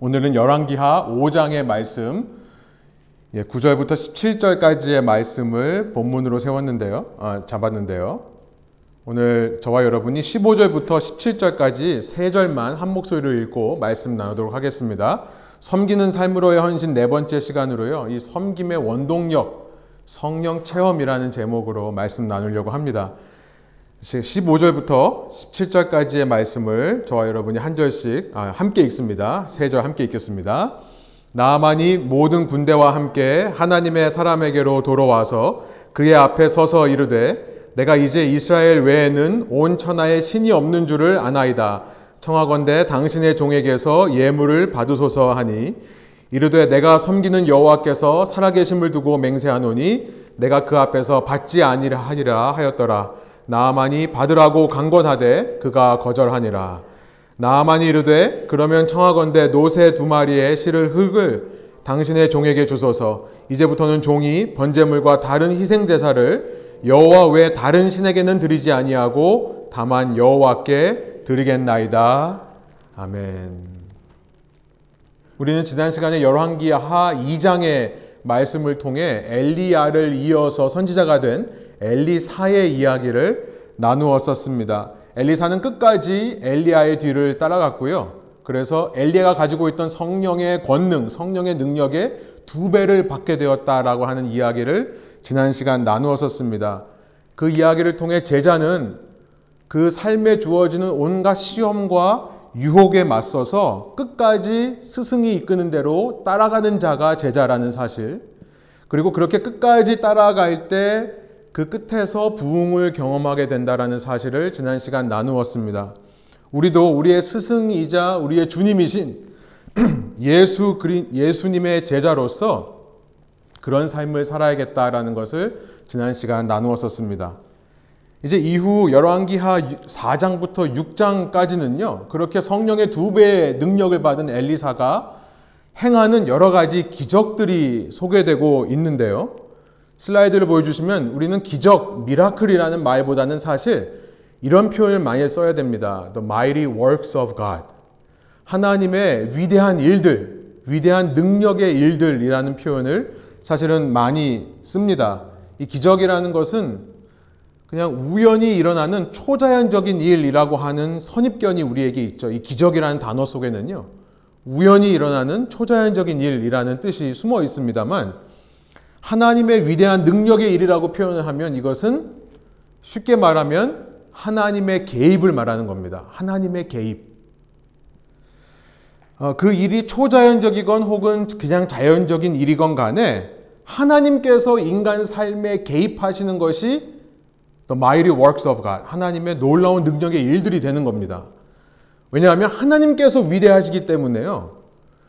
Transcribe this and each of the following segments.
오늘은 열왕기하 5장의 말씀 9절부터 17절까지의 말씀을 본문으로 세웠는데요. 아, 잡았는데요. 오늘 저와 여러분이 15절부터 17절까지 세 절만 한 목소리로 읽고 말씀 나누도록 하겠습니다. 섬기는 삶으로의 헌신 네 번째 시간으로요. 이 섬김의 원동력 성령 체험이라는 제목으로 말씀 나누려고 합니다. 15절부터 17절까지의 말씀을 저와 여러분이 한 절씩 아, 함께 읽습니다. 세 절 함께 읽겠습니다. 나만이 모든 군대와 함께 하나님의 사람에게로 돌아와서 그의 앞에 서서 이르되 내가 이제 이스라엘 외에는 온 천하에 신이 없는 줄을 아나이다. 청하건대 당신의 종에게서 예물을 받으소서 하니 이르되 내가 섬기는 여호와께서 살아계심을 두고 맹세하노니 내가 그 앞에서 받지 아니라 하리라 하였더라. 나만이 받으라고 강권하되 그가 거절하니라. 나만이 이르되 그러면 청하건대 노새 두 마리의 실을 흙을 당신의 종에게 주소서. 이제부터는 종이 번제물과 다른 희생 제사를 여호와 외 다른 신에게는 드리지 아니하고 다만 여호와께 드리겠나이다. 아멘. 우리는 지난 시간에 열왕기하 2장의 말씀을 통해 엘리야를 이어서 선지자가 된 엘리사의 이야기를 나누었었습니다. 엘리사는 끝까지 엘리야의 뒤를 따라갔고요. 그래서 엘리야가 가지고 있던 성령의 권능, 성령의 능력의 두 배를 받게 되었다라고 하는 이야기를 지난 시간 나누었었습니다. 그 이야기를 통해 제자는 그 삶에 주어지는 온갖 시험과 유혹에 맞서서 끝까지 스승이 이끄는 대로 따라가는 자가 제자라는 사실, 그리고 그렇게 끝까지 따라갈 때 그 끝에서 부흥을 경험하게 된다라는 사실을 지난 시간 나누었습니다. 우리도 우리의 스승이자 우리의 주님이신 예수 그리, 예수님의 제자로서 그런 삶을 살아야겠다라는 것을 지난 시간 나누었었습니다. 이제 이후 열왕기하 4장부터 6장까지는요. 그렇게 성령의 두 배의 능력을 받은 엘리사가 행하는 여러 가지 기적들이 소개되고 있는데요. 슬라이드를 보여주시면 우리는 기적, 미라클이라는 말보다는 사실 이런 표현을 많이 써야 됩니다. The mighty works of God. 하나님의 위대한 일들, 위대한 능력의 일들이라는 표현을 사실은 많이 씁니다. 이 기적이라는 것은 그냥 우연히 일어나는 초자연적인 일이라고 하는 선입견이 우리에게 있죠. 이 기적이라는 단어 속에는요. 우연히 일어나는 초자연적인 일이라는 뜻이 숨어 있습니다만 하나님의 위대한 능력의 일이라고 표현을 하면 이것은 쉽게 말하면 하나님의 개입을 말하는 겁니다. 하나님의 개입. 어, 그 일이 초자연적이건 혹은 그냥 자연적인 일이건 간에 하나님께서 인간 삶에 개입하시는 것이 the mighty works of God. 하나님의 놀라운 능력의 일들이 되는 겁니다. 왜냐하면 하나님께서 위대하시기 때문에요.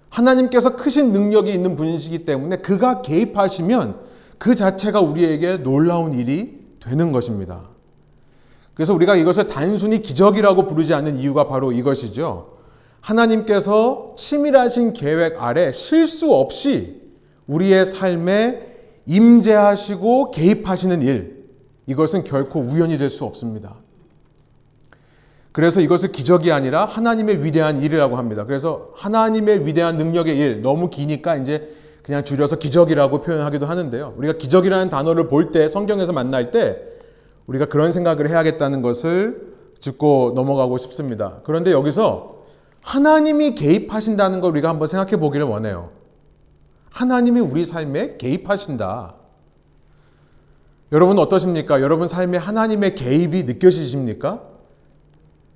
하나님께서 크신 능력이 있는 분이시기 때문에 그가 개입하시면 그 자체가 우리에게 놀라운 일이 되는 것입니다. 그래서 우리가 이것을 단순히 기적이라고 부르지 않는 이유가 바로 이것이죠. 하나님께서 치밀하신 계획 아래 실수 없이 우리의 삶에 임재하시고 개입하시는 일, 이것은 결코 우연이 될 수 없습니다. 그래서 이것을 기적이 아니라 하나님의 위대한 일이라고 합니다. 그래서 하나님의 위대한 능력의 일, 너무 기니까 이제 그냥 줄여서 기적이라고 표현하기도 하는데요. 우리가 기적이라는 단어를 볼 때, 성경에서 만날 때, 우리가 그런 생각을 해야겠다는 것을 짚고 넘어가고 싶습니다. 그런데 여기서 하나님이 개입하신다는 걸 우리가 한번 생각해 보기를 원해요. 하나님이 우리 삶에 개입하신다. 여러분 어떠십니까? 여러분 삶에 하나님의 개입이 느껴지십니까?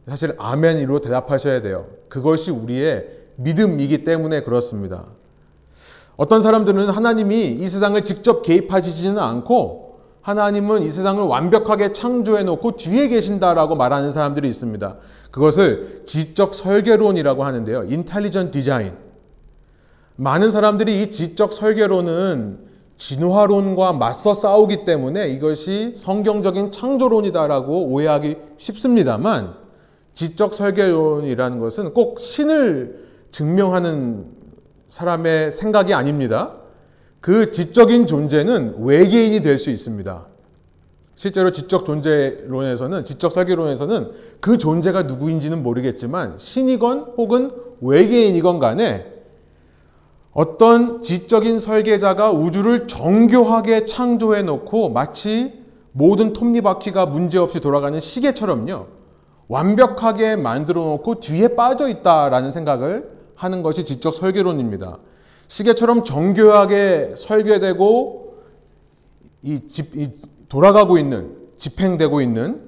사실 아멘으로 대답하셔야 돼요. 그것이 우리의 믿음이기 때문에 그렇습니다. 어떤 사람들은 하나님이 이 세상을 직접 개입하시지는 않고 하나님은 이 세상을 완벽하게 창조해 놓고 뒤에 계신다라고 말하는 사람들이 있습니다. 그것을 지적 설계론이라고 하는데요. 인텔리전 디자인. 많은 사람들이 이 지적 설계론은 진화론과 맞서 싸우기 때문에 이것이 성경적인 창조론이다라고 오해하기 쉽습니다만 지적 설계론이라는 것은 꼭 신을 증명하는 사람의 생각이 아닙니다. 그 지적인 존재는 외계인이 될 수 있습니다. 실제로 지적 존재론에서는, 지적 설계론에서는 그 존재가 누구인지는 모르겠지만 신이건 혹은 외계인이건 간에 어떤 지적인 설계자가 우주를 정교하게 창조해 놓고 마치 모든 톱니바퀴가 문제없이 돌아가는 시계처럼요. 완벽하게 만들어 놓고 뒤에 빠져 있다라는 생각을 하는 것이 지적 설계론입니다. 시계처럼 정교하게 설계되고 이, 집, 이 돌아가고 있는 집행되고 있는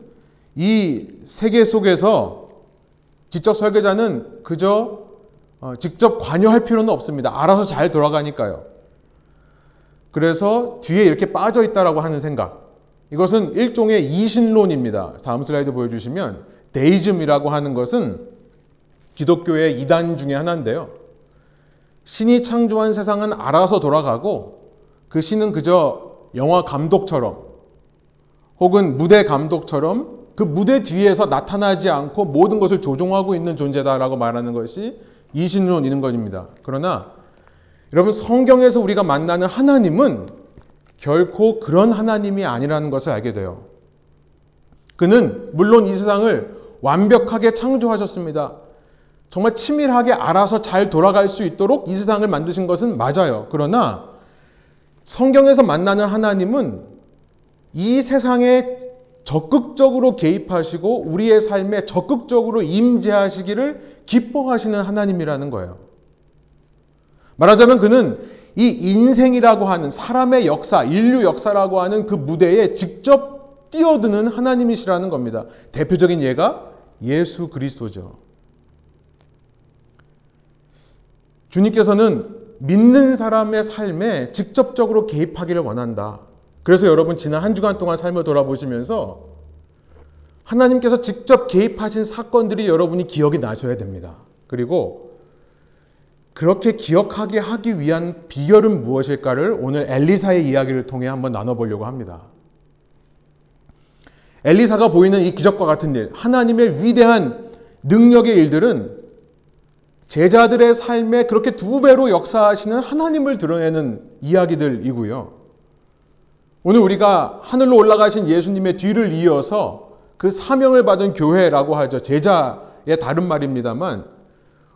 이 세계 속에서 지적 설계자는 그저 어, 직접 관여할 필요는 없습니다. 알아서 잘 돌아가니까요. 그래서 뒤에 이렇게 빠져 있다라고 하는 생각. 이것은 일종의 이신론입니다. 다음 슬라이드 보여주시면 데이즘이라고 하는 것은 기독교의 이단 중의 하나인데요. 신이 창조한 세상은 알아서 돌아가고 그 신은 그저 영화 감독처럼 혹은 무대 감독처럼 그 무대 뒤에서 나타나지 않고 모든 것을 조종하고 있는 존재다라고 말하는 것이 이신론 이런 것입니다. 그러나 여러분 성경에서 우리가 만나는 하나님은 결코 그런 하나님이 아니라는 것을 알게 돼요. 그는 물론 이 세상을 완벽하게 창조하셨습니다. 정말 치밀하게 알아서 잘 돌아갈 수 있도록 이 세상을 만드신 것은 맞아요. 그러나 성경에서 만나는 하나님은 이 세상에 적극적으로 개입하시고 우리의 삶에 적극적으로 임재하시기를 기뻐하시는 하나님이라는 거예요. 말하자면 그는 이 인생이라고 하는 사람의 역사, 인류 역사라고 하는 그 무대에 직접 뛰어드는 하나님이시라는 겁니다. 대표적인 예가 예수 그리스도죠. 주님께서는 믿는 사람의 삶에 직접적으로 개입하기를 원한다. 그래서 여러분 지난 한 주간 동안 삶을 돌아보시면서 하나님께서 직접 개입하신 사건들이 여러분이 기억이 나셔야 됩니다. 그리고 그렇게 기억하게 하기 위한 비결은 무엇일까를 오늘 엘리사의 이야기를 통해 한번 나눠보려고 합니다. 엘리사가 보이는 이 기적과 같은 일, 하나님의 위대한 능력의 일들은 제자들의 삶에 그렇게 두 배로 역사하시는 하나님을 드러내는 이야기들이고요. 오늘 우리가 하늘로 올라가신 예수님의 뒤를 이어서 그 사명을 받은 교회라고 하죠. 제자의 다른 말입니다만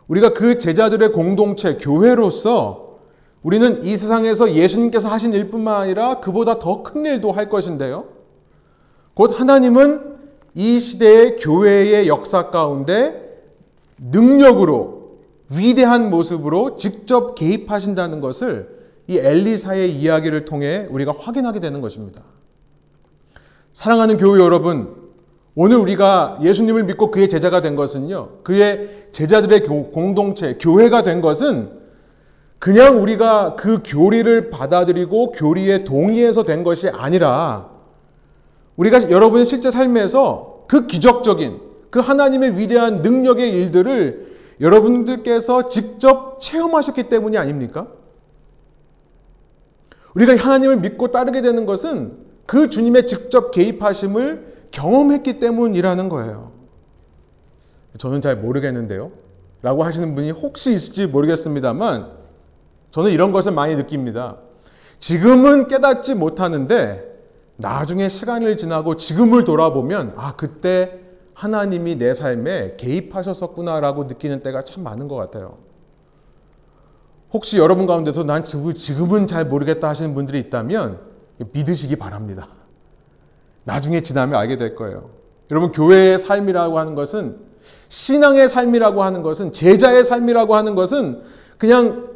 우리가 그 제자들의 공동체, 교회로서 우리는 이 세상에서 예수님께서 하신 일뿐만 아니라 그보다 더 큰 일도 할 것인데요. 곧 하나님은 이 시대의 교회의 역사 가운데 능력으로 위대한 모습으로 직접 개입하신다는 것을 이 엘리사의 이야기를 통해 우리가 확인하게 되는 것입니다. 사랑하는 교회 여러분, 오늘 우리가 예수님을 믿고 그의 제자가 된 것은요, 그의 제자들의 공동체, 교회가 된 것은 그냥 우리가 그 교리를 받아들이고 교리에 동의해서 된 것이 아니라 우리가 여러분의 실제 삶에서 그 기적적인 그 하나님의 위대한 능력의 일들을 여러분들께서 직접 체험하셨기 때문이 아닙니까? 우리가 하나님을 믿고 따르게 되는 것은 그 주님의 직접 개입하심을 경험했기 때문이라는 거예요. 저는 잘 모르겠는데요. 라고 하시는 분이 혹시 있을지 모르겠습니다만 저는 이런 것을 많이 느낍니다. 지금은 깨닫지 못하는데 나중에 시간을 지나고 지금을 돌아보면 아, 그때 하나님이 내 삶에 개입하셨었구나라고 느끼는 때가 참 많은 것 같아요. 혹시 여러분 가운데서 난 지금은 잘 모르겠다 하시는 분들이 있다면 믿으시기 바랍니다. 나중에 지나면 알게 될 거예요. 여러분, 교회의 삶이라고 하는 것은, 신앙의 삶이라고 하는 것은, 제자의 삶이라고 하는 것은 그냥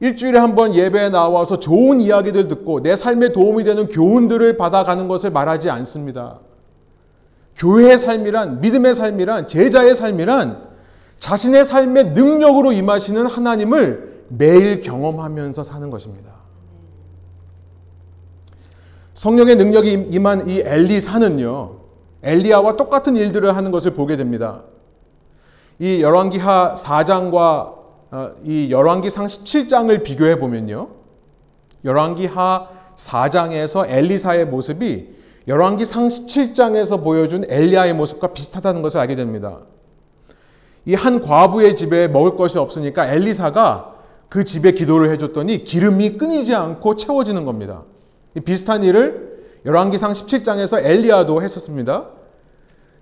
일주일에 한 번 예배에 나와서 좋은 이야기들 듣고 내 삶에 도움이 되는 교훈들을 받아가는 것을 말하지 않습니다. 교회의 삶이란, 믿음의 삶이란, 제자의 삶이란 자신의 삶의 능력으로 임하시는 하나님을 매일 경험하면서 사는 것입니다. 성령의 능력이 임한 이 엘리사는요, 엘리야와 똑같은 일들을 하는 것을 보게 됩니다. 이 열왕기하 4장과 어, 이 열왕기상 17장을 비교해 보면요. 열왕기하 4장에서 엘리사의 모습이 열왕기상 17장에서 보여준 엘리야의 모습과 비슷하다는 것을 알게 됩니다. 이 한 과부의 집에 먹을 것이 없으니까 엘리사가 그 집에 기도를 해줬더니 기름이 끊이지 않고 채워지는 겁니다. 비슷한 일을 열왕기상 17장에서 엘리야도 했었습니다.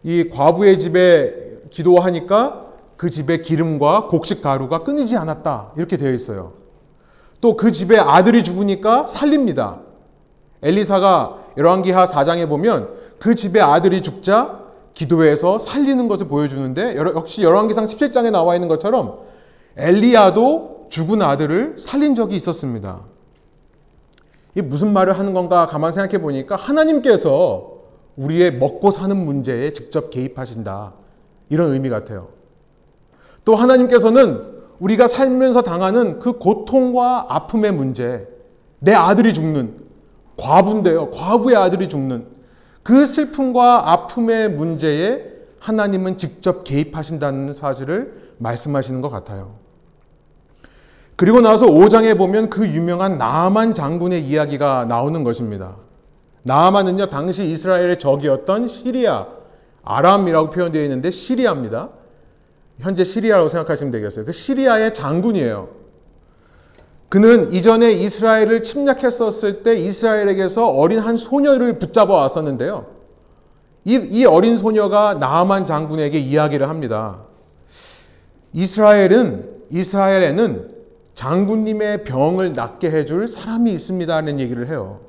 이 과부의 집에 기도하니까 그 집에 기름과 곡식 가루가 끊이지 않았다. 이렇게 되어 있어요. 또 그 집에 아들이 죽으니까 살립니다. 엘리사가 열왕기하 4장에 보면 그 집에 아들이 죽자 기도해서 살리는 것을 보여주는데 역시 열왕기상 17장에 나와 있는 것처럼 엘리야도 죽은 아들을 살린 적이 있었습니다. 이 무슨 말을 하는 건가 가만 생각해 보니까 하나님께서 우리의 먹고 사는 문제에 직접 개입하신다. 이런 의미 같아요. 또 하나님께서는 우리가 살면서 당하는 그 고통과 아픔의 문제, 내 아들이 죽는, 과부인데요. 과부의 아들이 죽는 그 슬픔과 아픔의 문제에 하나님은 직접 개입하신다는 사실을 말씀하시는 것 같아요. 그리고 나서 5장에 보면 그 유명한 나만 장군의 이야기가 나오는 것입니다. 나만은요, 당시 이스라엘의 적이었던 시리아, 아람이라고 표현되어 있는데 시리아입니다. 현재 시리아라고 생각하시면 되겠어요. 그 시리아의 장군이에요. 그는 이전에 이스라엘을 침략했었을 때 이스라엘에게서 어린 한 소녀를 붙잡아 왔었는데요. 이, 이 어린 소녀가 나만 장군에게 이야기를 합니다. 이스라엘은 이스라엘에는 장군님의 병을 낫게 해줄 사람이 있습니다라는 얘기를 해요.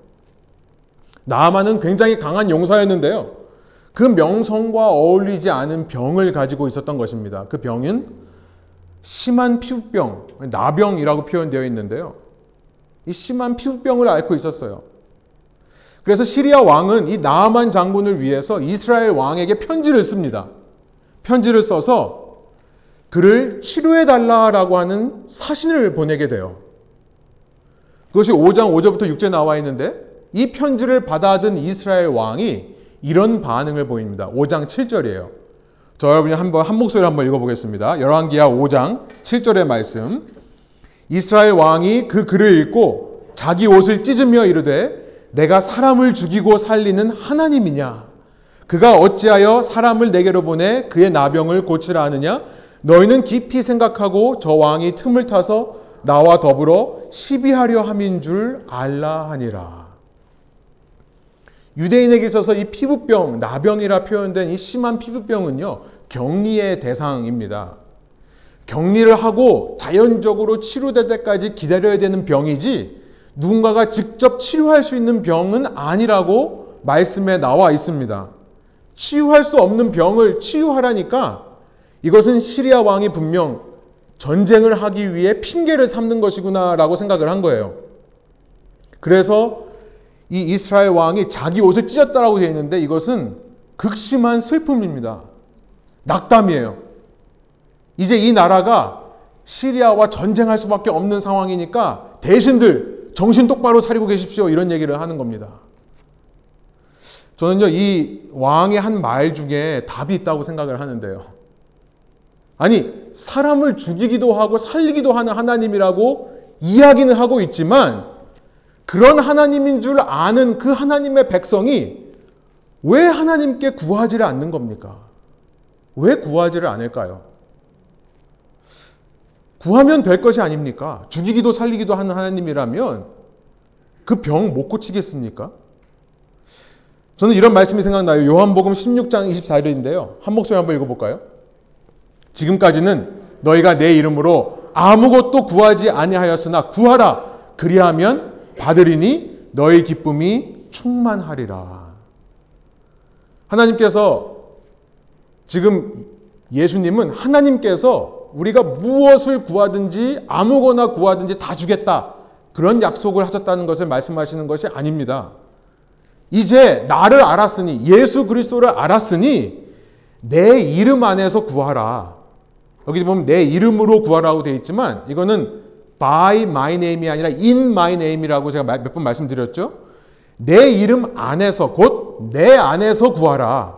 나만은 굉장히 강한 용사였는데요. 그 명성과 어울리지 않은 병을 가지고 있었던 것입니다. 그 병은 심한 피부병, 나병이라고 표현되어 있는데요. 이 심한 피부병을 앓고 있었어요. 그래서 시리아 왕은 이 나아만 장군을 위해서 이스라엘 왕에게 편지를 씁니다. 편지를 써서 그를 치료해 달라라고 하는 사신을 보내게 돼요. 그것이 5장 5절부터 6절 나와 있는데 이 편지를 받아든 이스라엘 왕이 이런 반응을 보입니다. 5장 7절이에요. 저 여러분이 한번 한 목소리로 한번 읽어보겠습니다. 열왕기하 5장 7절의 말씀. 이스라엘 왕이 그 글을 읽고 자기 옷을 찢으며 이르되 내가 사람을 죽이고 살리는 하나님이냐? 그가 어찌하여 사람을 내게로 보내 그의 나병을 고치라 하느냐? 너희는 깊이 생각하고 저 왕이 틈을 타서 나와 더불어 시비하려 함인 줄 알라 하니라. 유대인에게 있어서 이 피부병, 나병이라 표현된 이 심한 피부병은요, 격리의 대상입니다. 격리를 하고 자연적으로 치료될 때까지 기다려야 되는 병이지 누군가가 직접 치료할 수 있는 병은 아니라고 말씀에 나와 있습니다. 치유할 수 없는 병을 치유하라니까 이것은 시리아 왕이 분명 전쟁을 하기 위해 핑계를 삼는 것이구나라고 생각을 한 거예요. 그래서 이 이스라엘 왕이 자기 옷을 찢었다라고 되어 있는데 이것은 극심한 슬픔입니다. 낙담이에요. 이제 이 나라가 시리아와 전쟁할 수밖에 없는 상황이니까 대신들 정신 똑바로 차리고 계십시오. 이런 얘기를 하는 겁니다. 저는요, 이 왕의 한 말 중에 답이 있다고 생각을 하는데요. 아니, 사람을 죽이기도 하고 살리기도 하는 하나님이라고 이야기는 하고 있지만 그런 하나님인 줄 아는 그 하나님의 백성이 왜 하나님께 구하지를 않는 겁니까? 왜 구하지를 않을까요? 구하면 될 것이 아닙니까? 죽이기도 살리기도 하는 하나님이라면 그 병 못 고치겠습니까? 저는 이런 말씀이 생각나요. 요한복음 16장 24절인데요. 한 목소리 한번 읽어볼까요? 지금까지는 너희가 내 이름으로 아무것도 구하지 아니하였으나 구하라. 그리하면 받으리니 너희 기쁨이 충만하리라. 하나님께서 지금 예수님은 하나님께서 우리가 무엇을 구하든지 아무거나 구하든지 다 주겠다. 그런 약속을 하셨다는 것을 말씀하시는 것이 아닙니다. 이제 나를 알았으니 예수 그리스도를 알았으니 내 이름 안에서 구하라. 여기 보면 내 이름으로 구하라고 되어 있지만 이거는 by my name이 아니라 in my name이라고 제가 몇 번 말씀드렸죠. 내 이름 안에서 곧 내 안에서 구하라.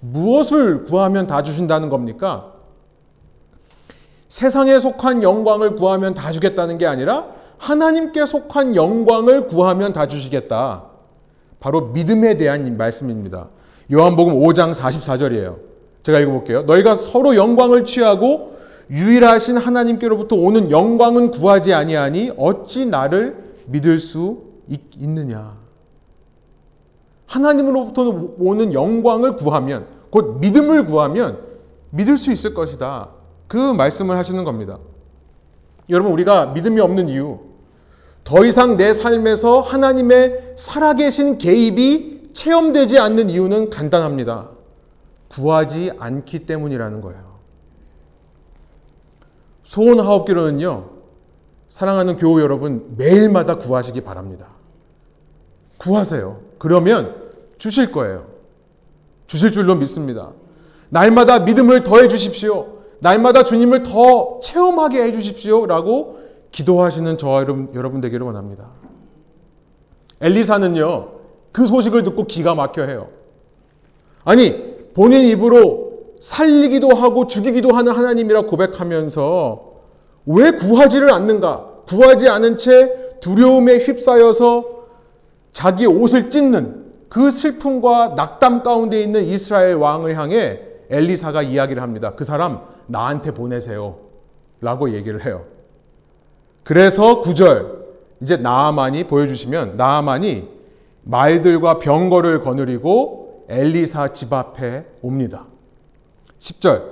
무엇을 구하면 다 주신다는 겁니까? 세상에 속한 영광을 구하면 다 주겠다는 게 아니라 하나님께 속한 영광을 구하면 다 주시겠다. 바로 믿음에 대한 말씀입니다. 요한복음 5장 44절이에요. 제가 읽어볼게요. 너희가 서로 영광을 취하고 유일하신 하나님께로부터 오는 영광은 구하지 아니하니 어찌 나를 믿을 수 있, 느냐 하나님으로부터 오는 영광을 구하면 곧 믿음을 구하면 믿을 수 있을 것이다. 그 말씀을 하시는 겁니다. 여러분 우리가 믿음이 없는 이유 더 이상 내 삶에서 하나님의 살아계신 개입이 체험되지 않는 이유는 간단합니다. 구하지 않기 때문이라는 거예요. 소원하옵기로는요, 사랑하는 교우 여러분, 매일마다 구하시기 바랍니다. 구하세요. 그러면 주실 거예요. 주실 줄로 믿습니다. 날마다 믿음을 더해 주십시오. 날마다 주님을 더 체험하게 해 주십시오. 라고 기도하시는 저와 여러분 되기를 원합니다. 엘리사는요, 그 소식을 듣고 기가 막혀 해요. 아니, 본인 입으로 살리기도 하고 죽이기도 하는 하나님이라 고백하면서 왜 구하지를 않는가? 구하지 않은 채 두려움에 휩싸여서 자기 옷을 찢는 그 슬픔과 낙담 가운데 있는 이스라엘 왕을 향해 엘리사가 이야기를 합니다. 그 사람 나한테 보내세요. 라고 얘기를 해요. 그래서 9절 이제 나아만이 보여주시면 나아만이 말들과 병거를 거느리고 엘리사 집 앞에 옵니다. 10절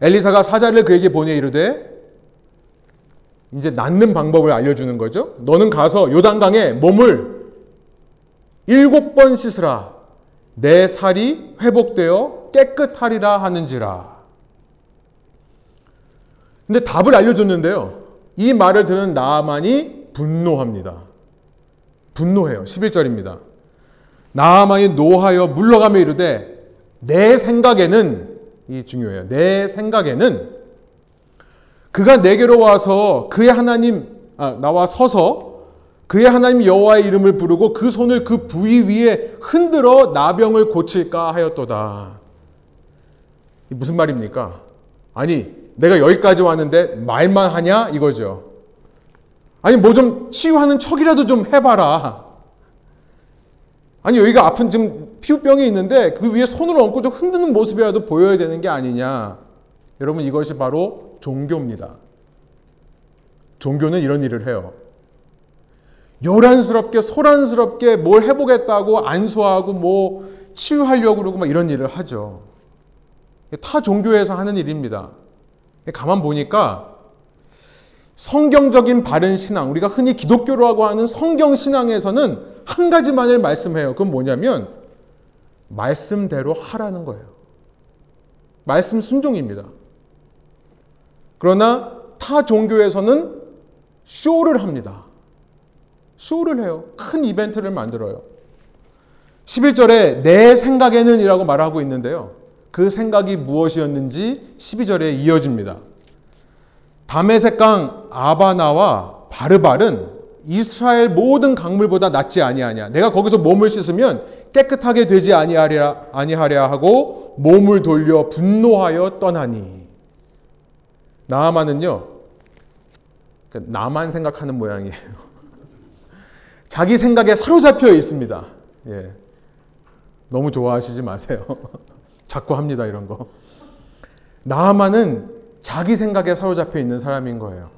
엘리사가 사자를 그에게 보내 이르되 이제 낫는 방법을 알려주는 거죠. 너는 가서 요단강에 몸을 일곱 번 씻으라. 내 살이 회복되어 깨끗하리라 하는지라. 근데 답을 알려줬는데요. 이 말을 듣는 나아만이 분노합니다. 분노해요. 11절입니다. 나아만이 노하여 물러가며 이르되 내 생각에는 이 중요해요. 내 생각에는 그가 내게로 와서 그의 하나님 아, 나와 서서 그의 하나님 여호와의 이름을 부르고 그 손을 그 부위 위에 흔들어 나병을 고칠까 하였도다. 무슨 말입니까? 아니, 내가 여기까지 왔는데 말만 하냐? 이거죠. 아니, 뭐 좀 치유하는 척이라도 좀 해봐라. 아니, 여기가 아픈 지금 피부병이 있는데 그 위에 손을 얹고 좀 흔드는 모습이라도 보여야 되는 게 아니냐. 여러분, 이것이 바로 종교입니다. 종교는 이런 일을 해요. 요란스럽게 소란스럽게 뭘 해보겠다고 안수하고 뭐 치유하려고 그러고 막 이런 일을 하죠. 타 종교에서 하는 일입니다. 가만 보니까 성경적인 바른 신앙, 우리가 흔히 기독교라고 하는 성경 신앙에서는 한 가지만을 말씀해요. 그건 뭐냐면 말씀대로 하라는 거예요. 말씀 순종입니다. 그러나 타 종교에서는 쇼를 합니다. 쇼를 해요. 큰 이벤트를 만들어요. 11절에 내 생각에는 이라고 말하고 있는데요. 그 생각이 무엇이었는지 12절에 이어집니다. 다메색강 아바나와 바르발은 이스라엘 모든 강물보다 낫지 아니하냐. 내가 거기서 몸을 씻으면 깨끗하게 되지 아니하랴, 아니하랴 하고 몸을 돌려 분노하여 떠나니. 나아만은요, 그 나만 생각하는 모양이에요. 자기 생각에 사로잡혀 있습니다. 예. 너무 좋아하시지 마세요. 자꾸 합니다, 이런 거. 나아만은 자기 생각에 사로잡혀 있는 사람인 거예요.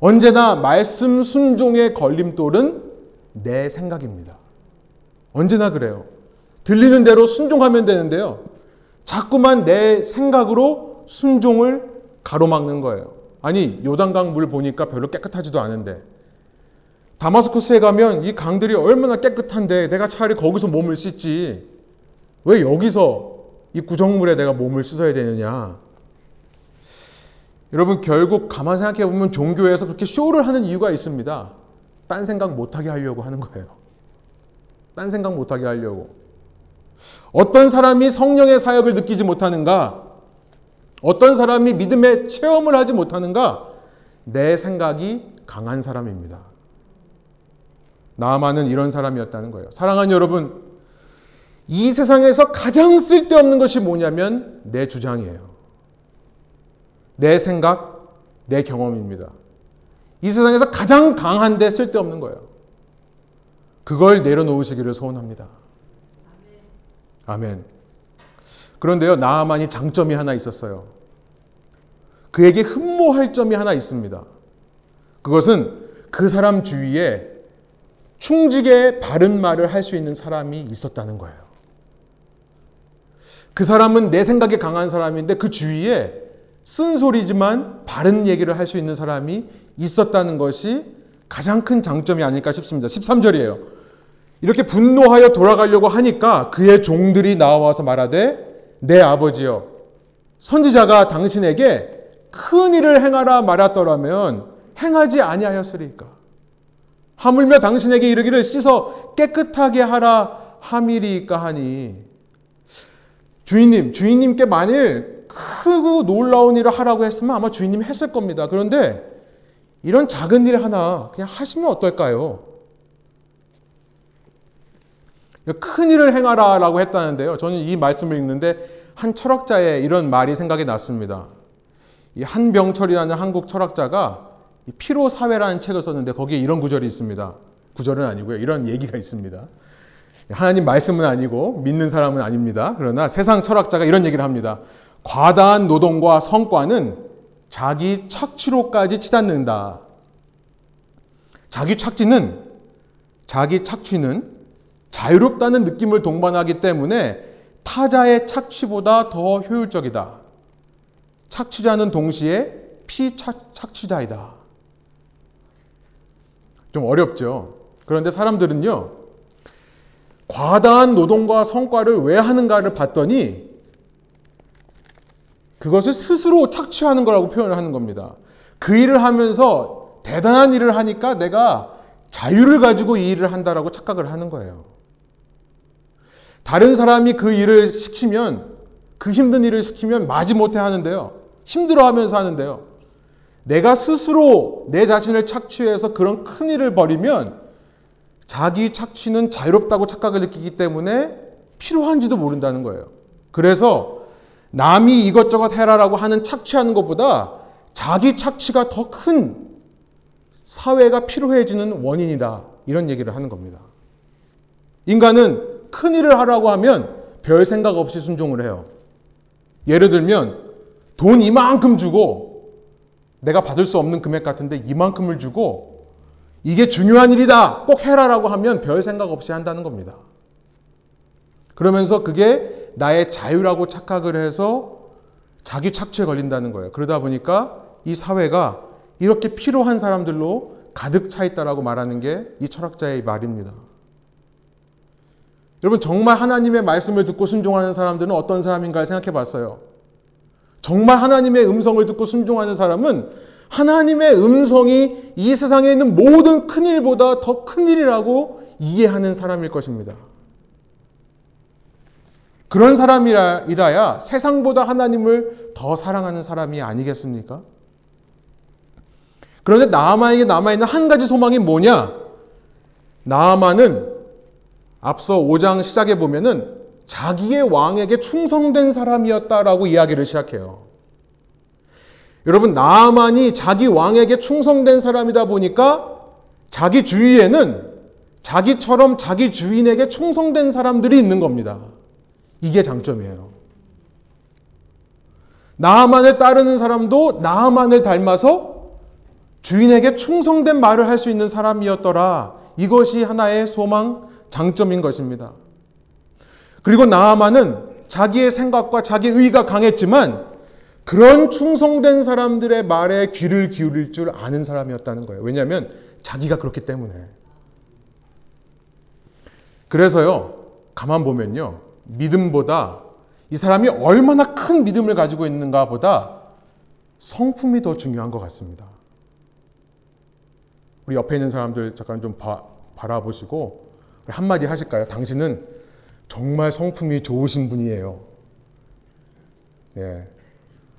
언제나 말씀 순종의 걸림돌은 내 생각입니다. 언제나 그래요. 들리는 대로 순종하면 되는데요. 자꾸만 내 생각으로 순종을 가로막는 거예요. 아니, 요단강 물 보니까 별로 깨끗하지도 않은데 다마스쿠스에 가면 이 강들이 얼마나 깨끗한데 내가 차라리 거기서 몸을 씻지. 왜 여기서 이 구정물에 내가 몸을 씻어야 되느냐. 여러분 결국 가만 생각해 보면 종교에서 그렇게 쇼를 하는 이유가 있습니다. 딴 생각 못하게 하려고 하는 거예요. 딴 생각 못하게 하려고. 어떤 사람이 성령의 사역을 느끼지 못하는가? 어떤 사람이 믿음의 체험을 하지 못하는가? 내 생각이 강한 사람입니다. 나만은 이런 사람이었다는 거예요. 사랑하는 여러분, 이 세상에서 가장 쓸데없는 것이 뭐냐면 내 주장이에요. 내 생각, 내 경험입니다. 이 세상에서 가장 강한데 쓸데없는 거예요. 그걸 내려놓으시기를 소원합니다. 아멘. 그런데요, 나만이 장점이 하나 있었어요. 그에게 흠모할 점이 하나 있습니다. 그것은 그 사람 주위에 충직에 바른 말을 할 수 있는 사람이 있었다는 거예요. 그 사람은 내 생각에 강한 사람인데 그 주위에 쓴소리지만 바른 얘기를 할 수 있는 사람이 있었다는 것이 가장 큰 장점이 아닐까 싶습니다. 13절이에요. 이렇게 분노하여 돌아가려고 하니까 그의 종들이 나와서 말하되 내 아버지여 선지자가 당신에게 큰 일을 행하라 말았더라면 행하지 아니하였으리까 하물며 당신에게 이르기를 씻어 깨끗하게 하라 함이리까 하니 주인님 주인님께 만일 크고 놀라운 일을 하라고 했으면 아마 주인님이 했을 겁니다. 그런데 이런 작은 일 하나 그냥 하시면 어떨까요? 큰 일을 행하라 라고 했다는데요. 저는 이 말씀을 읽는데 한 철학자의 이런 말이 생각이 났습니다. 이 한병철이라는 한국 철학자가 피로 사회라는 책을 썼는데 거기에 이런 구절이 있습니다. 구절은 아니고요. 이런 얘기가 있습니다. 하나님 말씀은 아니고 믿는 사람은 아닙니다. 그러나 세상 철학자가 이런 얘기를 합니다. 과다한 노동과 성과는 자기 착취로까지 치닫는다. 자기 착취는 자기 착취는 자유롭다는 느낌을 동반하기 때문에 타자의 착취보다 더 효율적이다. 착취자는 동시에 피착취자이다. 좀 어렵죠. 그런데 사람들은요, 과다한 노동과 성과를 왜 하는가를 봤더니 그것을 스스로 착취하는 거라고 표현을 하는 겁니다. 그 일을 하면서 대단한 일을 하니까 내가 자유를 가지고 이 일을 한다라고 착각을 하는 거예요. 다른 사람이 그 일을 시키면 그 힘든 일을 시키면 마지못해 하는데요. 힘들어 하면서 하는데요. 내가 스스로 내 자신을 착취해서 그런 큰 일을 벌이면 자기 착취는 자유롭다고 착각을 느끼기 때문에 필요한지도 모른다는 거예요. 그래서 남이 이것저것 해라라고 하는 착취하는 것보다 자기 착취가 더 큰 사회가 필요해지는 원인이다. 이런 얘기를 하는 겁니다. 인간은 큰 일을 하라고 하면 별 생각 없이 순종을 해요. 예를 들면 돈 이만큼 주고 내가 받을 수 없는 금액 같은데 이만큼을 주고 이게 중요한 일이다. 꼭 해라라고 하면 별 생각 없이 한다는 겁니다. 그러면서 그게 나의 자유라고 착각을 해서 자기 착취에 걸린다는 거예요. 그러다 보니까 이 사회가 이렇게 필요한 사람들로 가득 차 있다라고 말하는 게 이 철학자의 말입니다. 여러분 정말 하나님의 말씀을 듣고 순종하는 사람들은 어떤 사람인가 생각해 봤어요. 정말 하나님의 음성을 듣고 순종하는 사람은 하나님의 음성이 이 세상에 있는 모든 큰 일보다 더 큰 일이라고 이해하는 사람일 것입니다. 그런 사람이라야 세상보다 하나님을 더 사랑하는 사람이 아니겠습니까? 그런데 나아만에게 남아있는 한 가지 소망이 뭐냐? 나아만은 앞서 5장 시작에 보면은 자기의 왕에게 충성된 사람이었다라고 이야기를 시작해요. 여러분, 나만이 자기 왕에게 충성된 사람이다 보니까 자기 주위에는 자기처럼 자기 주인에게 충성된 사람들이 있는 겁니다. 이게 장점이에요. 나만을 따르는 사람도 나만을 닮아서 주인에게 충성된 말을 할 수 있는 사람이었더라. 이것이 하나의 소망, 장점인 것입니다. 그리고 나아만은 자기의 생각과 자기 의가 강했지만 그런 충성된 사람들의 말에 귀를 기울일 줄 아는 사람이었다는 거예요. 왜냐하면 자기가 그렇기 때문에. 그래서요, 가만 보면요, 믿음보다 이 사람이 얼마나 큰 믿음을 가지고 있는가 보다 성품이 더 중요한 것 같습니다. 우리 옆에 있는 사람들 잠깐 좀 봐, 바라보시고 한마디 하실까요? 당신은 정말 성품이 좋으신 분이에요. 네.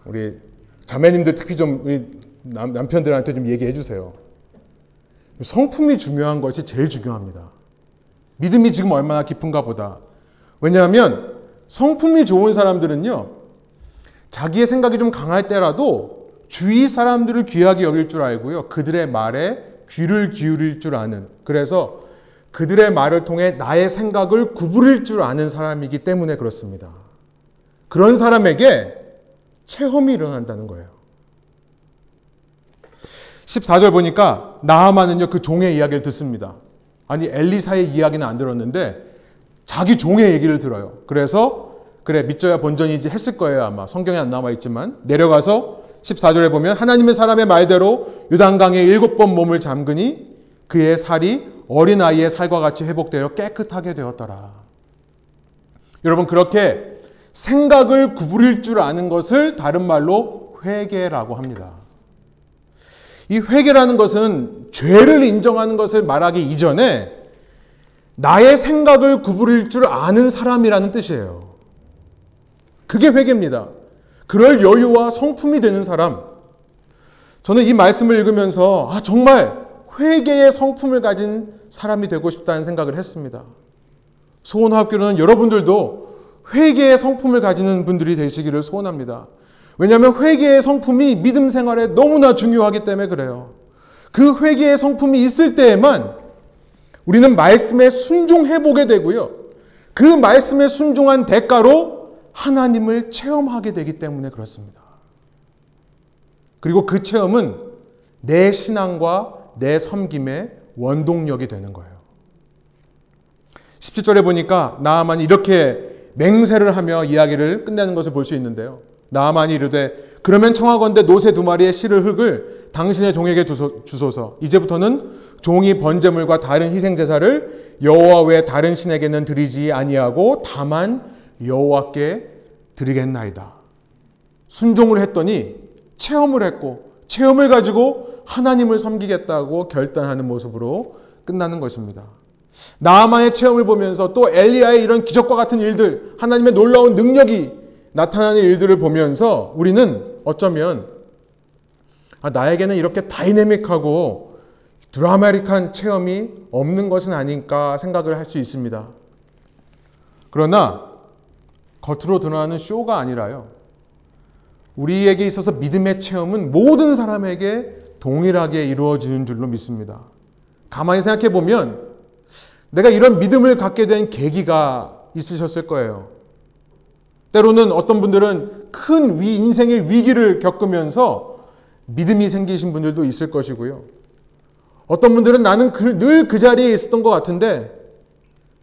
우리 자매님들 특히 좀 우리 남, 남편들한테 좀 얘기해 주세요. 성품이 중요한 것이 제일 중요합니다. 믿음이 지금 얼마나 깊은가 보다. 왜냐하면 성품이 좋은 사람들은요, 자기의 생각이 좀 강할 때라도 주위 사람들을 귀하게 여길 줄 알고요, 그들의 말에 귀를 기울일 줄 아는. 그래서 그들의 말을 통해 나의 생각을 구부릴 줄 아는 사람이기 때문에 그렇습니다. 그런 사람에게 체험이 일어난다는 거예요. 14절 보니까 나하만은요 그 종의 이야기를 듣습니다. 아니 엘리사의 이야기는 안 들었는데 자기 종의 얘기를 들어요. 그래서 그래 믿져야 본전이지 했을 거예요 아마 성경에 안 남아 있지만 내려가서 14절에 보면 하나님의 사람의 말대로 유단강에 일곱 번 몸을 잠그니 그의 살이 어린아이의 살과 같이 회복되어 깨끗하게 되었더라. 여러분, 그렇게 생각을 구부릴 줄 아는 것을 다른 말로 회개라고 합니다. 이 회개라는 것은 죄를 인정하는 것을 말하기 이전에 나의 생각을 구부릴 줄 아는 사람이라는 뜻이에요. 그게 회개입니다. 그럴 여유와 성품이 되는 사람. 저는 이 말씀을 읽으면서 아, 정말 회개의 성품을 가진 사람이 되고 싶다는 생각을 했습니다. 소원학교는 여러분들도 회개의 성품을 가지는 분들이 되시기를 소원합니다. 왜냐하면 회개의 성품이 믿음 생활에 너무나 중요하기 때문에 그래요. 그 회개의 성품이 있을 때에만 우리는 말씀에 순종해 보게 되고요. 그 말씀에 순종한 대가로 하나님을 체험하게 되기 때문에 그렇습니다. 그리고 그 체험은 내 신앙과 내 섬김의 원동력이 되는 거예요. 17절에 보니까 나아만이 이렇게 맹세를 하며 이야기를 끝내는 것을 볼 수 있는데요. 나아만이 이르되 그러면 청하건대 노새 두 마리의 실을 흙을 당신의 종에게 주소서. 이제부터는 종이 번제물과 다른 희생 제사를 여호와 외 다른 신에게는 드리지 아니하고 다만 여호와께 드리겠나이다. 순종을 했더니 체험을 했고 체험을 가지고 하나님을 섬기겠다고 결단하는 모습으로 끝나는 것입니다. 나아만의 체험을 보면서 또 엘리야의 이런 기적과 같은 일들, 하나님의 놀라운 능력이 나타나는 일들을 보면서 우리는 어쩌면 아, 나에게는 이렇게 다이내믹하고 드라마틱한 체험이 없는 것은 아닐까 생각을 할 수 있습니다. 그러나 겉으로 드러나는 쇼가 아니라요. 우리에게 있어서 믿음의 체험은 모든 사람에게 동일하게 이루어지는 줄로 믿습니다. 가만히 생각해 보면 내가 이런 믿음을 갖게 된 계기가 있으셨을 거예요. 때로는 어떤 분들은 큰 위, 인생의 위기를 겪으면서 믿음이 생기신 분들도 있을 것이고요. 어떤 분들은 나는 늘 그 자리에 있었던 것 같은데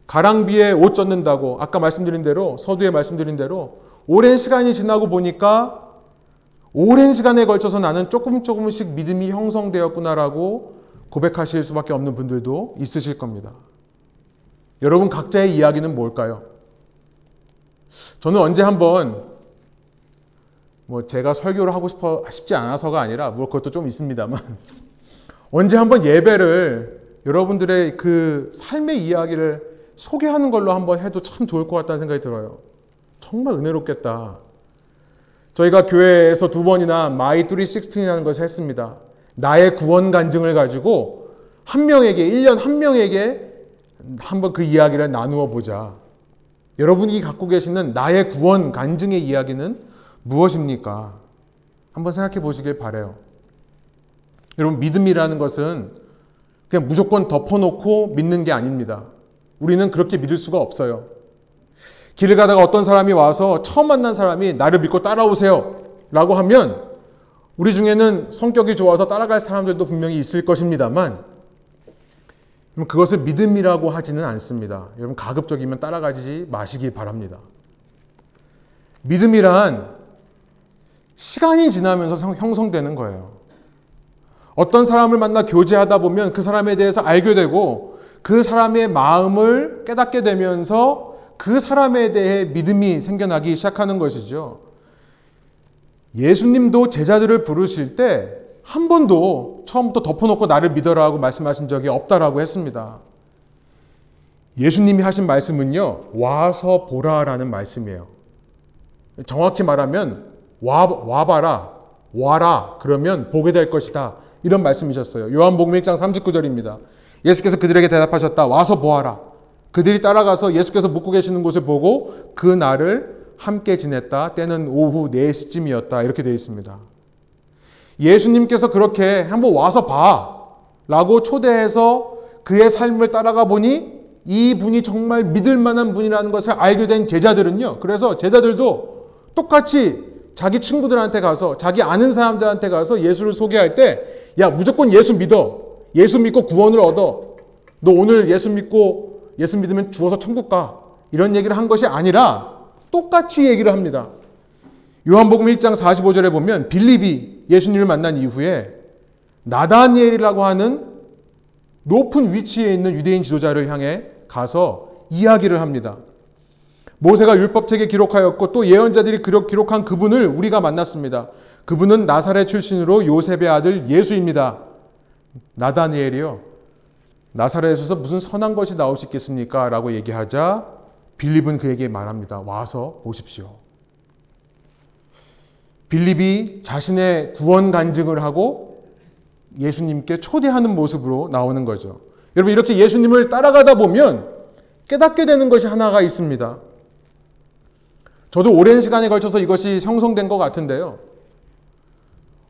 가랑비에 옷 젖는다고 아까 말씀드린 대로 서두에 말씀드린 대로 오랜 시간이 지나고 보니까 오랜 시간에 걸쳐서 나는 조금 조금씩 믿음이 형성되었구나라고 고백하실 수밖에 없는 분들도 있으실 겁니다. 여러분 각자의 이야기는 뭘까요? 저는 언제 한번 뭐 제가 설교를 하고 싶어 싶지 않아서가 아니라 뭐 그것도 좀 있습니다만 언제 한번 예배를 여러분들의 그 삶의 이야기를 소개하는 걸로 한번 해도 참 좋을 것 같다는 생각이 들어요. 정말 은혜롭겠다. 저희가 교회에서 두 번이나 my 316이라는 것을 했습니다. 나의 구원 간증을 가지고 한 명에게, 1년 한 명에게 한번 그 이야기를 나누어 보자. 여러분이 갖고 계시는 나의 구원 간증의 이야기는 무엇입니까? 한번 생각해 보시길 바래요. 여러분 믿음이라는 것은 그냥 무조건 덮어놓고 믿는 게 아닙니다. 우리는 그렇게 믿을 수가 없어요. 길을 가다가 어떤 사람이 와서 처음 만난 사람이 나를 믿고 따라오세요. 라고 하면 우리 중에는 성격이 좋아서 따라갈 사람들도 분명히 있을 것입니다만 그것을 믿음이라고 하지는 않습니다. 여러분 가급적이면 따라가지 마시기 바랍니다. 믿음이란 시간이 지나면서 형성되는 거예요. 어떤 사람을 만나 교제하다 보면 그 사람에 대해서 알게 되고 그 사람의 마음을 깨닫게 되면서 그 사람에 대해 믿음이 생겨나기 시작하는 것이죠. 예수님도 제자들을 부르실 때 한 번도 처음부터 덮어놓고 나를 믿어라 고 말씀하신 적이 없다라고 했습니다. 예수님이 하신 말씀은요, 와서 보라라는 말씀이에요. 정확히 말하면, 와, 와봐라, 와라, 그러면 보게 될 것이다. 이런 말씀이셨어요. 요한복음 1장 39절입니다. 예수께서 그들에게 대답하셨다. 와서 보아라. 그들이 따라가서 예수께서 묵고 계시는 곳을 보고 그 날을 함께 지냈다. 때는 오후 4시쯤이었다. 이렇게 되어 있습니다. 예수님께서 그렇게 한번 와서 봐. 라고 초대해서 그의 삶을 따라가 보니 이 분이 정말 믿을 만한 분이라는 것을 알게 된 제자들은요. 그래서 제자들도 똑같이 자기 친구들한테 가서 자기 아는 사람들한테 가서 예수를 소개할 때 야, 무조건 예수 믿어. 예수 믿고 구원을 얻어. 너 오늘 예수 믿고 예수 믿으면 죽어서 천국 가. 이런 얘기를 한 것이 아니라 똑같이 얘기를 합니다. 요한복음 1장 45절에 보면 빌립이 예수님을 만난 이후에 나다니엘이라고 하는 높은 위치에 있는 유대인 지도자를 향해 가서 이야기를 합니다. 모세가 율법책에 기록하였고 또 예언자들이 기록한 그분을 우리가 만났습니다. 그분은 나사렛 출신으로 요셉의 아들 예수입니다. 나다니엘이요. 나사렛에서 무슨 선한 것이 나올 수 있겠습니까? 라고 얘기하자 빌립은 그에게 말합니다. 와서 보십시오. 빌립이 자신의 구원 간증을 하고 예수님께 초대하는 모습으로 나오는 거죠. 여러분 이렇게 예수님을 따라가다 보면 깨닫게 되는 것이 하나가 있습니다. 저도 오랜 시간에 걸쳐서 이것이 형성된 것 같은데요.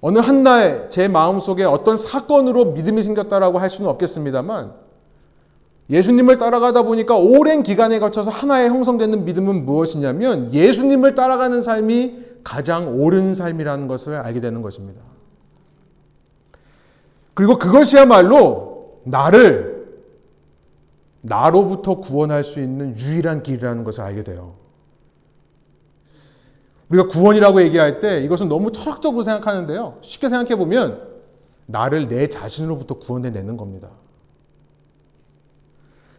어느 한 날 제 마음속에 어떤 사건으로 믿음이 생겼다라고 할 수는 없겠습니다만 예수님을 따라가다 보니까 오랜 기간에 걸쳐서 하나의 형성되는 믿음은 무엇이냐면 예수님을 따라가는 삶이 가장 옳은 삶이라는 것을 알게 되는 것입니다. 그리고 그것이야말로 나를 나로부터 구원할 수 있는 유일한 길이라는 것을 알게 돼요. 우리가 구원이라고 얘기할 때 이것은 너무 철학적으로 생각하는데요. 쉽게 생각해 보면 나를 내 자신으로부터 구원해 내는 겁니다.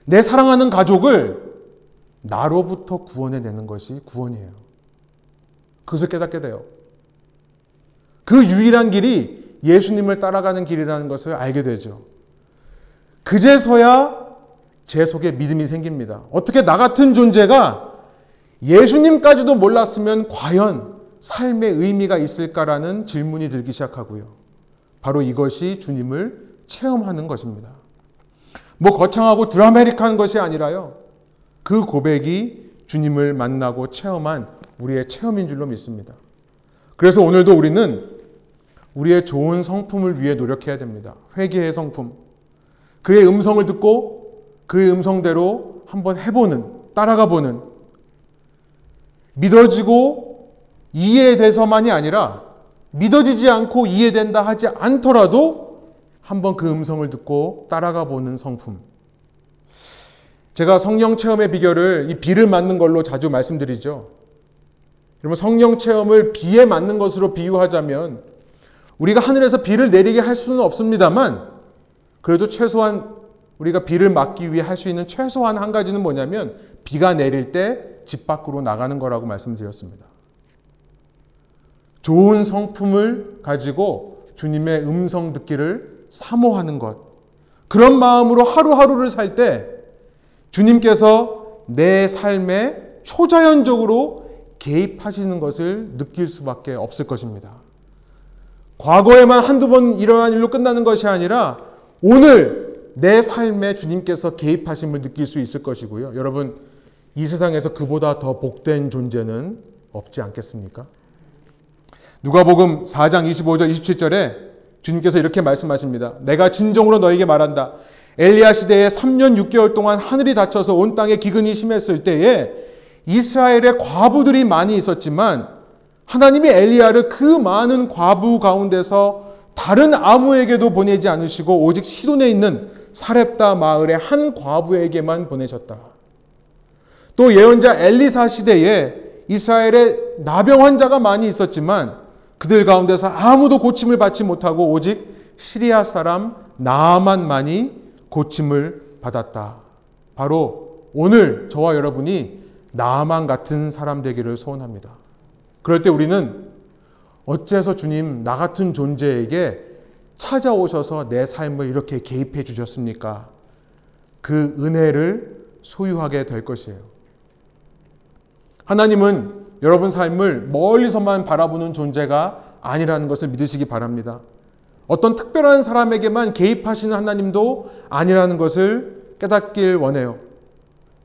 내 사랑하는 가족을 나로부터 구원해 내는 것이 구원이에요. 그것을 깨닫게 돼요. 그 유일한 길이 예수님을 따라가는 길이라는 것을 알게 되죠. 그제서야 제 속에 믿음이 생깁니다. 어떻게 나 같은 존재가 예수님까지도 몰랐으면 과연 삶의 의미가 있을까라는 질문이 들기 시작하고요. 바로 이것이 주님을 체험하는 것입니다. 뭐 거창하고 드라마틱한 것이 아니라요. 그 고백이 주님을 만나고 체험한 우리의 체험인 줄로 믿습니다. 그래서 오늘도 우리는 우리의 좋은 성품을 위해 노력해야 됩니다. 회개의 성품. 그의 음성을 듣고 그의 음성대로 한번 해보는, 따라가 보는 믿어지고 이해돼서만이 아니라 믿어지지 않고 이해된다 하지 않더라도 한번 그 음성을 듣고 따라가 보는 성품. 제가 성령 체험의 비결을 이 비를 맞는 걸로 자주 말씀드리죠. 여러분 성령 체험을 비에 맞는 것으로 비유하자면 우리가 하늘에서 비를 내리게 할 수는 없습니다만 그래도 최소한 우리가 비를 막기 위해 할 수 있는 최소한 한 가지는 뭐냐면 비가 내릴 때 집 밖으로 나가는 거라고 말씀드렸습니다. 좋은 성품을 가지고 주님의 음성 듣기를 사모하는 것. 그런 마음으로 하루하루를 살 때 주님께서 내 삶에 초자연적으로 개입하시는 것을 느낄 수밖에 없을 것입니다. 과거에만 한두 번 일어난 일로 끝나는 것이 아니라 오늘 내 삶에 주님께서 개입하심을 느낄 수 있을 것이고요. 여러분, 이 세상에서 그보다 더 복된 존재는 없지 않겠습니까? 누가복음 4장 25절 27절에 주님께서 이렇게 말씀하십니다. 내가 진정으로 너에게 말한다. 엘리야 시대에 3년 6개월 동안 하늘이 닫혀서 온 땅에 기근이 심했을 때에 이스라엘의 과부들이 많이 있었지만 하나님이 엘리야를 그 많은 과부 가운데서 다른 아무에게도 보내지 않으시고 오직 시돈에 있는 사렙다 마을의 한 과부에게만 보내셨다. 또 예언자 엘리사 시대에 이스라엘에 나병 환자가 많이 있었지만 그들 가운데서 아무도 고침을 받지 못하고 오직 시리아 사람 나만만이 고침을 받았다. 바로 오늘 저와 여러분이 나만 같은 사람 되기를 소원합니다. 그럴 때 우리는 어째서 주님 나 같은 존재에게 찾아오셔서 내 삶을 이렇게 개입해 주셨습니까? 그 은혜를 소유하게 될 것이에요. 하나님은 여러분 삶을 멀리서만 바라보는 존재가 아니라는 것을 믿으시기 바랍니다. 어떤 특별한 사람에게만 개입하시는 하나님도 아니라는 것을 깨닫길 원해요.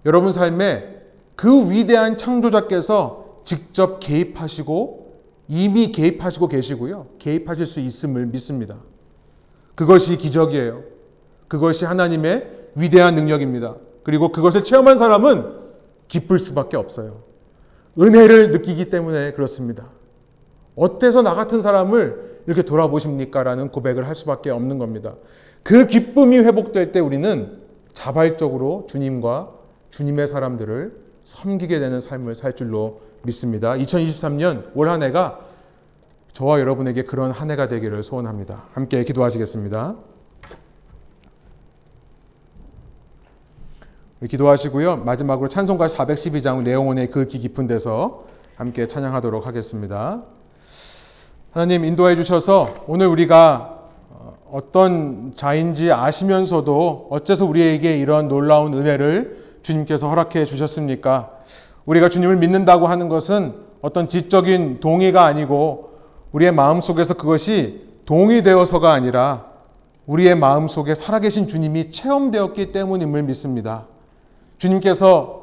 여러분 삶에 그 위대한 창조자께서 직접 개입하시고 이미 개입하시고 계시고요. 개입하실 수 있음을 믿습니다. 그것이 기적이에요. 그것이 하나님의 위대한 능력입니다. 그리고 그것을 체험한 사람은 기쁠 수밖에 없어요. 은혜를 느끼기 때문에 그렇습니다. 어때서 나 같은 사람을 이렇게 돌아보십니까? 라는 고백을 할 수밖에 없는 겁니다. 그 기쁨이 회복될 때 우리는 자발적으로 주님과 주님의 사람들을 섬기게 되는 삶을 살 줄로 믿습니다. 2023년 올 한 해가 저와 여러분에게 그런 한 해가 되기를 소원합니다. 함께 기도하시겠습니다. 기도하시고요. 마지막으로 찬송가 412장 내용원의 그 깊은 데서 함께 찬양하도록 하겠습니다. 하나님 인도해 주셔서 오늘 우리가 어떤 자인지 아시면서도 어째서 우리에게 이런 놀라운 은혜를 주님께서 허락해 주셨습니까? 우리가 주님을 믿는다고 하는 것은 어떤 지적인 동의가 아니고 우리의 마음 속에서 그것이 동의되어서가 아니라 우리의 마음 속에 살아계신 주님이 체험되었기 때문임을 믿습니다. 주님께서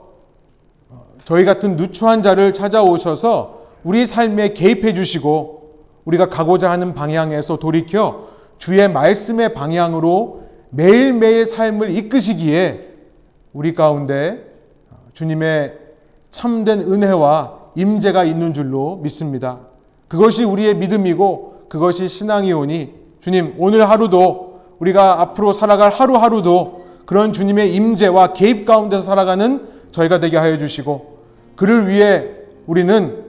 저희 같은 누추한 자를 찾아오셔서 우리 삶에 개입해 주시고 우리가 가고자 하는 방향에서 돌이켜 주의 말씀의 방향으로 매일매일 삶을 이끄시기에 우리 가운데 주님의 참된 은혜와 임재가 있는 줄로 믿습니다. 그것이 우리의 믿음이고 그것이 신앙이오니 주님 오늘 하루도 우리가 앞으로 살아갈 하루하루도 그런 주님의 임재와 개입 가운데서 살아가는 저희가 되게 하여 주시고 그를 위해 우리는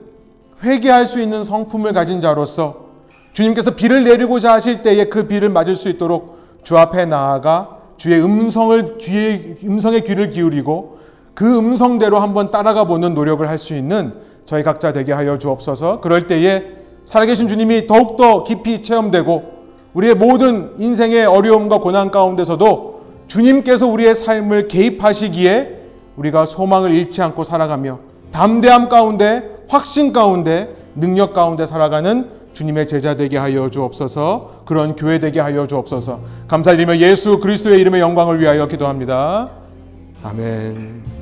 회개할 수 있는 성품을 가진 자로서 주님께서 비를 내리고자 하실 때에 그 비를 맞을 수 있도록 주 앞에 나아가 주의 음성을 귀에, 음성의 귀를 기울이고 그 음성대로 한번 따라가 보는 노력을 할 수 있는 저희 각자 되게 하여 주옵소서. 그럴 때에 살아계신 주님이 더욱더 깊이 체험되고 우리의 모든 인생의 어려움과 고난 가운데서도 주님께서 우리의 삶을 개입하시기에 우리가 소망을 잃지 않고 살아가며 담대함 가운데 확신 가운데 능력 가운데 살아가는 주님의 제자 되게 하여 주옵소서. 그런 교회 되게 하여 주옵소서. 감사드리며 예수 그리스도의 이름의 영광을 위하여 기도합니다. 아멘.